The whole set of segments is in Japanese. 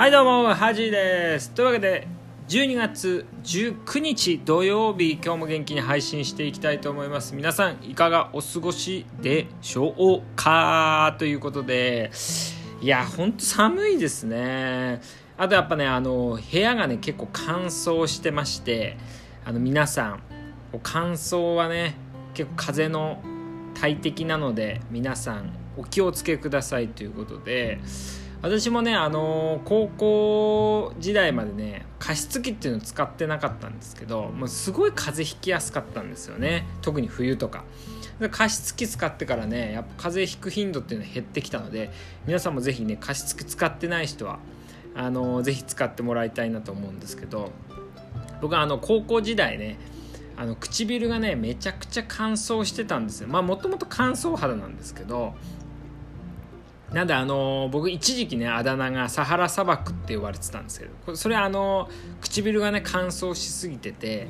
はいどうもハジです。というわけで12月19日土曜日今日も元気に配信していきたいと思います。皆さんいかがお過ごしでしょうか？ということでいやほんと寒いですね。あとやっぱねあの部屋がね結構乾燥してましてあの皆さん乾燥はね結構風の大敵なので皆さんお気をつけくださいということで私もねあの高校時代までね加湿器っていうのを使ってなかったんですけどもうすごい風邪ひきやすかったんですよね。特に冬とか。加湿器使ってからねやっぱ風邪ひく頻度っていうのは減ってきたので皆さんもぜひね加湿器使ってない人はあのぜひ使ってもらいたいなと思うんですけど僕はあの高校時代ねあの唇がねめちゃくちゃ乾燥してたんですよ。まあもともと乾燥肌なんですけどなんであの僕一時期ねあだ名がサハラ砂漠って呼ばれてたんですけどそれあの唇がね乾燥しすぎてて、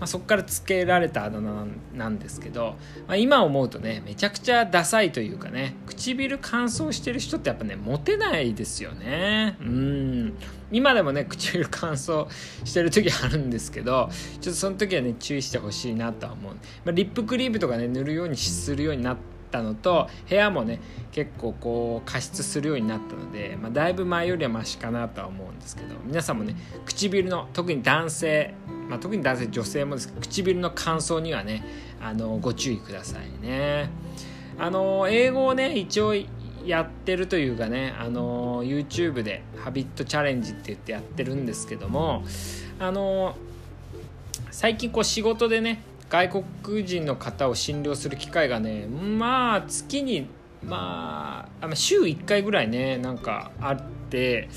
まあ、そこから付けられたあだ名なんですけど、まあ、今思うとねめちゃくちゃダサいというかね唇乾燥してる人ってやっぱねモテないですよね。うん。今でもね唇乾燥してる時あるんですけどちょっとその時はね注意してほしいなとは思う、まあ、リップクリームとかね塗るようにするようになってたのと部屋もね結構こう加湿するようになったので、まあ、だいぶ前よりはマシかなとは思うんですけど皆さんもね唇の特に男性、まあ、特に男性女性もですけど唇の乾燥にはねあのご注意くださいね。あの英語をね一応やってるというかねあの YouTube で「ハビットチャレンジ」って言ってやってるんですけどもあの最近こう仕事でね外国人の方を診療する機会がねまあ月にまあ週1回ぐらいねなんかあって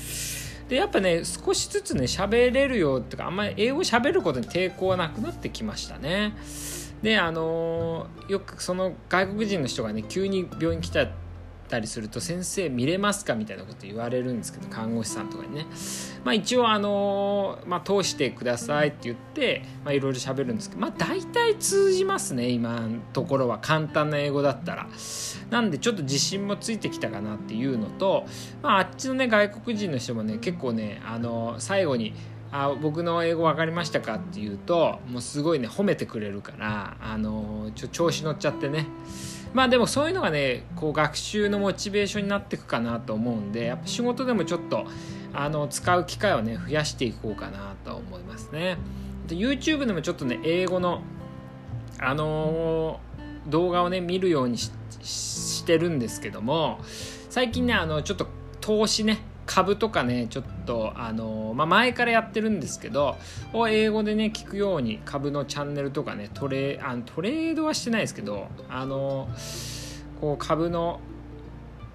でやっぱね少しずつね喋れるよってかあんまり英語喋ることに抵抗はなくなってきましたね。であのよくその外国人の人がね急に病院来たたりすると先生見れますかみたいなこと言われるんですけど看護師さんとかにね。まあ一応あのまあ通してくださいって言ってまあいろいろ喋るんですけどまあ大体通じますね今のところは。簡単な英語だったら。なんでちょっと自信もついてきたかなっていうのとまああっちのね外国人の人もね結構ねあの最後にあ僕の英語分かりましたかって言うともうすごいね褒めてくれるからあのちょ調子乗っちゃってね。まあでもそういうのがねこう学習のモチベーションになっていくかなと思うんでやっぱ仕事でもちょっとあの使う機会をね増やしていこうかなと思いますね。で YouTube でもちょっとね英語のあのー、動画をね見るようにしてるんですけども最近ねあのちょっと投資ね株とかねちょっとあの、まあ、前からやってるんですけど英語でね聞くように株のチャンネルとかねトレあトレードはしてないですけどあのこう株の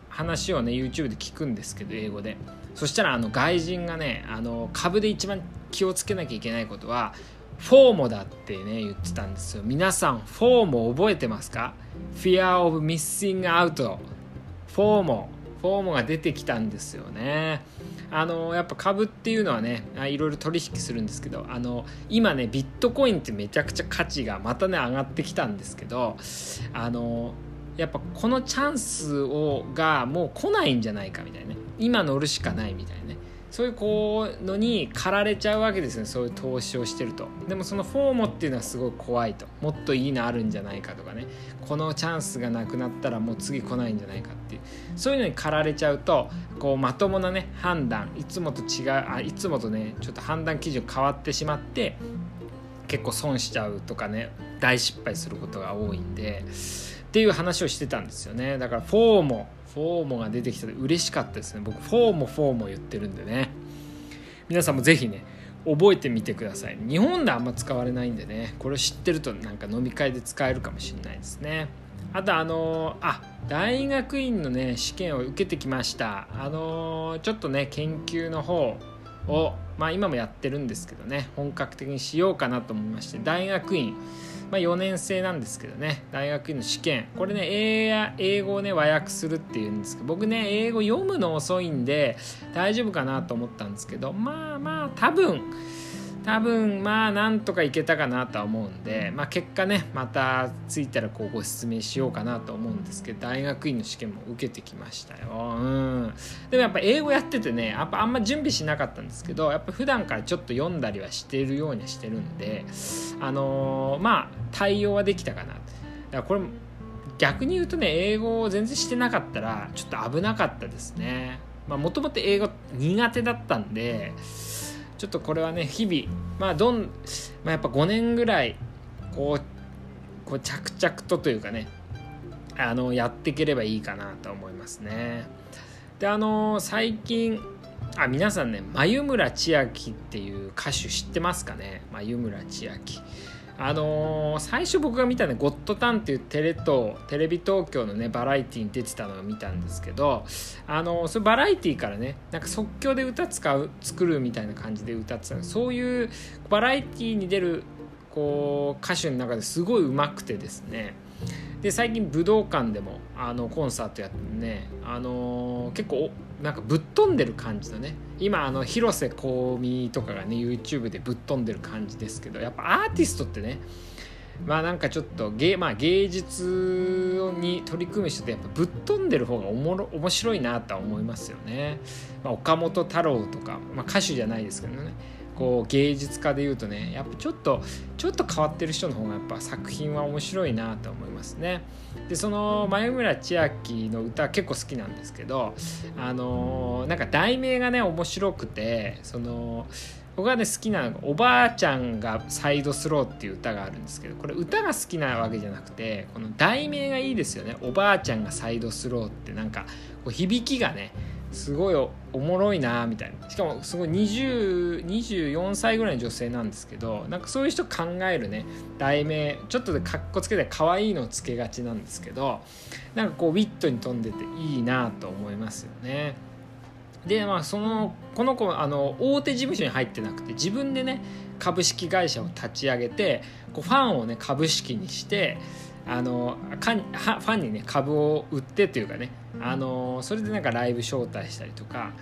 話をね YouTube で聞くんですけど英語で。そしたらあの外人がねあの株で一番気をつけなきゃいけないことはフォーモだってね言ってたんですよ。皆さんフォーモ覚えてますか？Fear of missing out フォーモフォームが出てきたんですよね。あのやっぱ株っていうのはねいろいろ取引するんですけどあの今ねビットコインってめちゃくちゃ価値がまたね上がってきたんですけどあのやっぱこのチャンスをがもう来ないんじゃないかみたいなね今乗るしかないみたいなねそういうこうのに駆られちゃうわけですね。そういう投資をしてると。でもそのフォーモっていうのはすごい怖いと。もっといいのあるんじゃないかとかね。このチャンスがなくなったらもう次来ないんじゃないかっていう。そういうのに駆られちゃうとこうまともなね判断。いつもと違うあいつもとねちょっと判断基準変わってしまって結構損しちゃうとかね大失敗することが多いんでっていう話をしてたんですよね。だからフォーモフォーモが出てきたで嬉しかったですね。僕フォーモフォーモ言ってるんでね。皆さんもぜひね覚えてみてください。日本であんま使われないんでね。これ知ってるとなんか飲み会で使えるかもしれないですね。あとあのー、あ大学院のね試験を受けてきました。あのー、ちょっとね研究の方をまあ今もやってるんですけどね。本格的にしようかなと思いまして大学院。まあ、4年生なんですけどね。大学院の試験。これね英語をね和訳するっていうんですけど僕ね英語読むの遅いんで大丈夫かなと思ったんですけどまあまあ多分多分まあなんとかいけたかなとは思うんで、まあ、結果ねまた着いたらこうご説明しようかなと思うんですけど大学院の試験も受けてきましたよ、うん、でもやっぱ英語やっててねやっぱあんま準備しなかったんですけどやっぱ普段からちょっと読んだりはしてるようにはしてるんであのー、まあ対応はできたかなだからこれ逆に言うとね英語を全然してなかったらちょっと危なかったですね。まあもともと英語苦手だったんでちょっとこれはね日々まあどん、まあ、やっぱ5年ぐらいこうこう着々とというかねあのやっていければいいかなと思いますね。であの最近あ皆さんね眉村千秋っていう歌手知ってますかね？眉村千秋。あのー、最初僕が見たね「ゴッドタン」っていうテレ東テレビ東京のねバラエティーに出てたのを見たんですけどあのー、それバラエティーからねなんか即興で歌使う作るみたいな感じで歌ってたそういうバラエティーに出るこう歌手の中ですごいうまくてですね。で最近武道館でもあのコンサートやってね、あのー、結構なんかぶっ飛んでる感じだね今あの広瀬香美とかがね YouTube でぶっ飛んでる感じですけどやっぱアーティストってねまあなんかちょっと芸,、まあ、芸術に取り組む人ってやっぱぶっ飛んでる方がおもろ面白いなとは思いますよね。まあ、岡本太郎とか、まあ、歌手じゃないですけどねこう芸術家でいうとねやっぱちょっとちょっと変わってる人の方がやっぱ作品は面白いなと思いますね。でその前村千秋の歌結構好きなんですけどあのー、なんか題名がね面白くてその僕がね好きなのが「おばあちゃんがサイドスロー」っていう歌があるんですけどこれ歌が好きなわけじゃなくてこの題名がいいですよね「おばあちゃんがサイドスロー」ってなんかこう響きがねすごいおもろいなみたいなしかもすごい24歳ぐらいの女性なんですけどなんかそういう人考えるね題名ちょっとでかっこつけて可愛いのつけがちなんですけどなんかこうウィットに富んでていいなと思いますよね。でまあそのこの子あの大手事務所に入ってなくて自分でね株式会社を立ち上げてこうファンをね株式にしてあのかファンにね株を売ってというかねあのそれでなんかライブ招待したりとか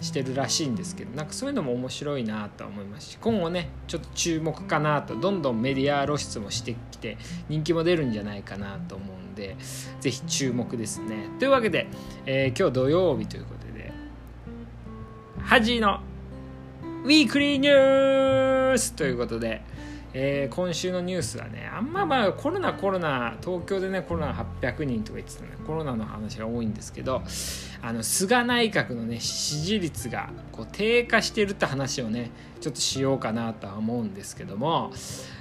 してるらしいんですけどなんかそういうのも面白いなと思いますし今後ねちょっと注目かなとどんどんメディア露出もしてきて人気も出るんじゃないかなと思うんで是非注目ですね。というわけで、えー、今日土曜日ということでハジのウィークリーニュースということでえー、今週のニュースはねあんままあコロナコロナ東京でねコロナ800人とか言ってたね。コロナの話が多いんですけどあの菅内閣のね支持率がこう低下してるって話をねちょっとしようかなとは思うんですけども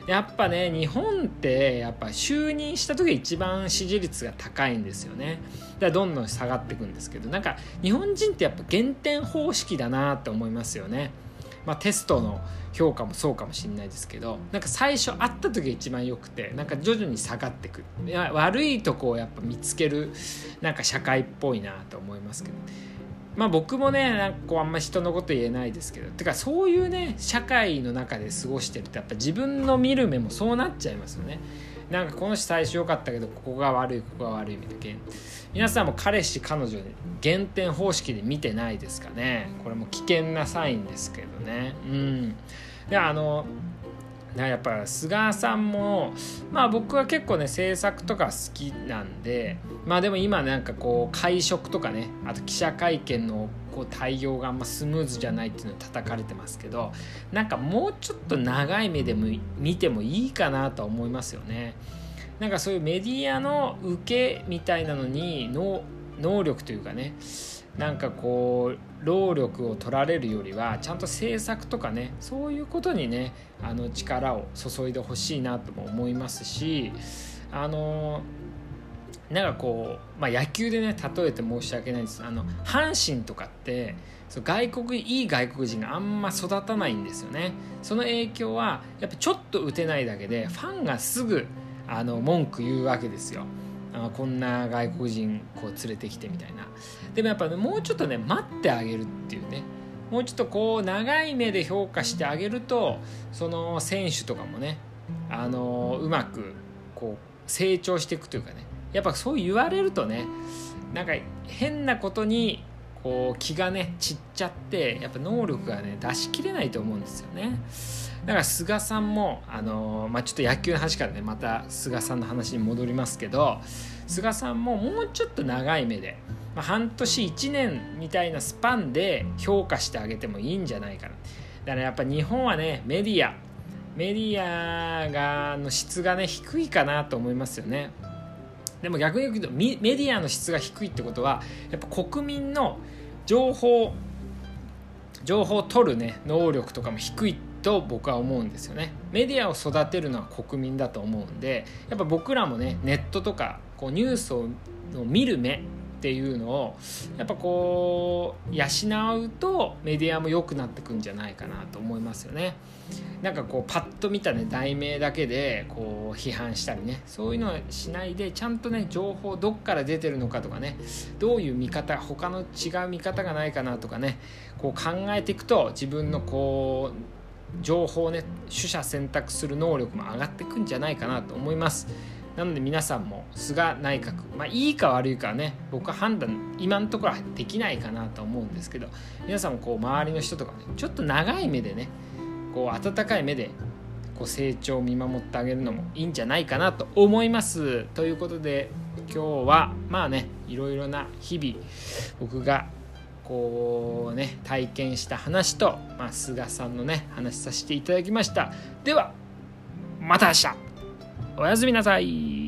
やっぱね日本ってやっぱ就任した時が一番支持率が高いんですよね。だからどんどん下がっていくんですけどなんか日本人ってやっぱ減点方式だなって思いますよね。まあ、テストの評価もそうかもしれないですけどなんか最初会った時が一番良くてなんか徐々に下がってく。いや悪いとこをやっぱ見つけるなんか社会っぽいなと思いますけど。まあ僕もねなんかこうあんま人のこと言えないですけど。てかそういうね社会の中で過ごしてるとやっぱ自分の見る目もそうなっちゃいますよね。なんかこの人最初良かったけどここが悪いここが悪いみたいな。皆さんも彼氏彼女に減点方式で見てないですかね。これも危険なサインですけどね。うん。であのやっぱ菅さんもまあ僕は結構ね制作とか好きなんでまあでも今なんかこう会食とかねあと記者会見のこう対応があんまスムーズじゃないっていうのを叩かれてますけどなんかもうちょっと長い目でも見てもいいかなとは思いますよね。なんかそういうメディアの受けみたいなのに能力というかねなんかこう労力を取られるよりはちゃんと政策とかねそういうことにねあの力を注いでほしいなとも思いますしあのなんかこう、まあ、野球でね例えて申し訳ないです。あの阪神とかってそう外国いい外国人があんま育たないんですよね。その影響はやっぱちょっと打てないだけでファンがすぐあの文句言うわけですよ。あこんな外国人こう連れてきてみたいな。でもやっぱ、ね、もうちょっとね待ってあげるっていうね。もうちょっとこう長い目で評価してあげるとその選手とかもねあのうまくこう成長していくというかね。やっぱそう言われるとねなんか変なことにこう気がね散っちゃってやっぱ能力がね出しきれないと思うんですよね。だから菅さんも、あのー、まあ、ちょっと野球の話からねまた菅さんの話に戻りますけど菅さんももうちょっと長い目で、まあ、半年1年みたいなスパンで評価してあげてもいいんじゃないかなだからやっぱ日本はねメディアメディアがの質がね低いかなと思いますよねでも逆に言うとメディアの質が低いってことはやっぱ国民の情報情報を取るね能力とかも低いと僕は思うんですよね。メディアを育てるのは国民だと思うんでやっぱ僕らもねネットとかこうニュースを見る目っていうのをやっぱこう養うとメディアも良くなってくんじゃないかなと思いますよね。なんかこうパッと見たね題名だけでこう批判したりねそういうのはしないでちゃんとね情報どっから出てるのかとかねどういう見方他の違う見方がないかなとかねこう考えていくと自分のこう情報をね取捨選択する能力も上がってくんじゃないかなと思います。なので皆さんも菅内閣まあいいか悪いかはね僕は判断今のところはできないかなと思うんですけど皆さんもこう周りの人とかねちょっと長い目でねこう温かい目でこう成長を見守ってあげるのもいいんじゃないかなと思います。ということで今日はまあねいろいろな日々僕がこうね体験した話と、まあ、菅さんのね話させていただきました。ではまた明日。おやすみなさい。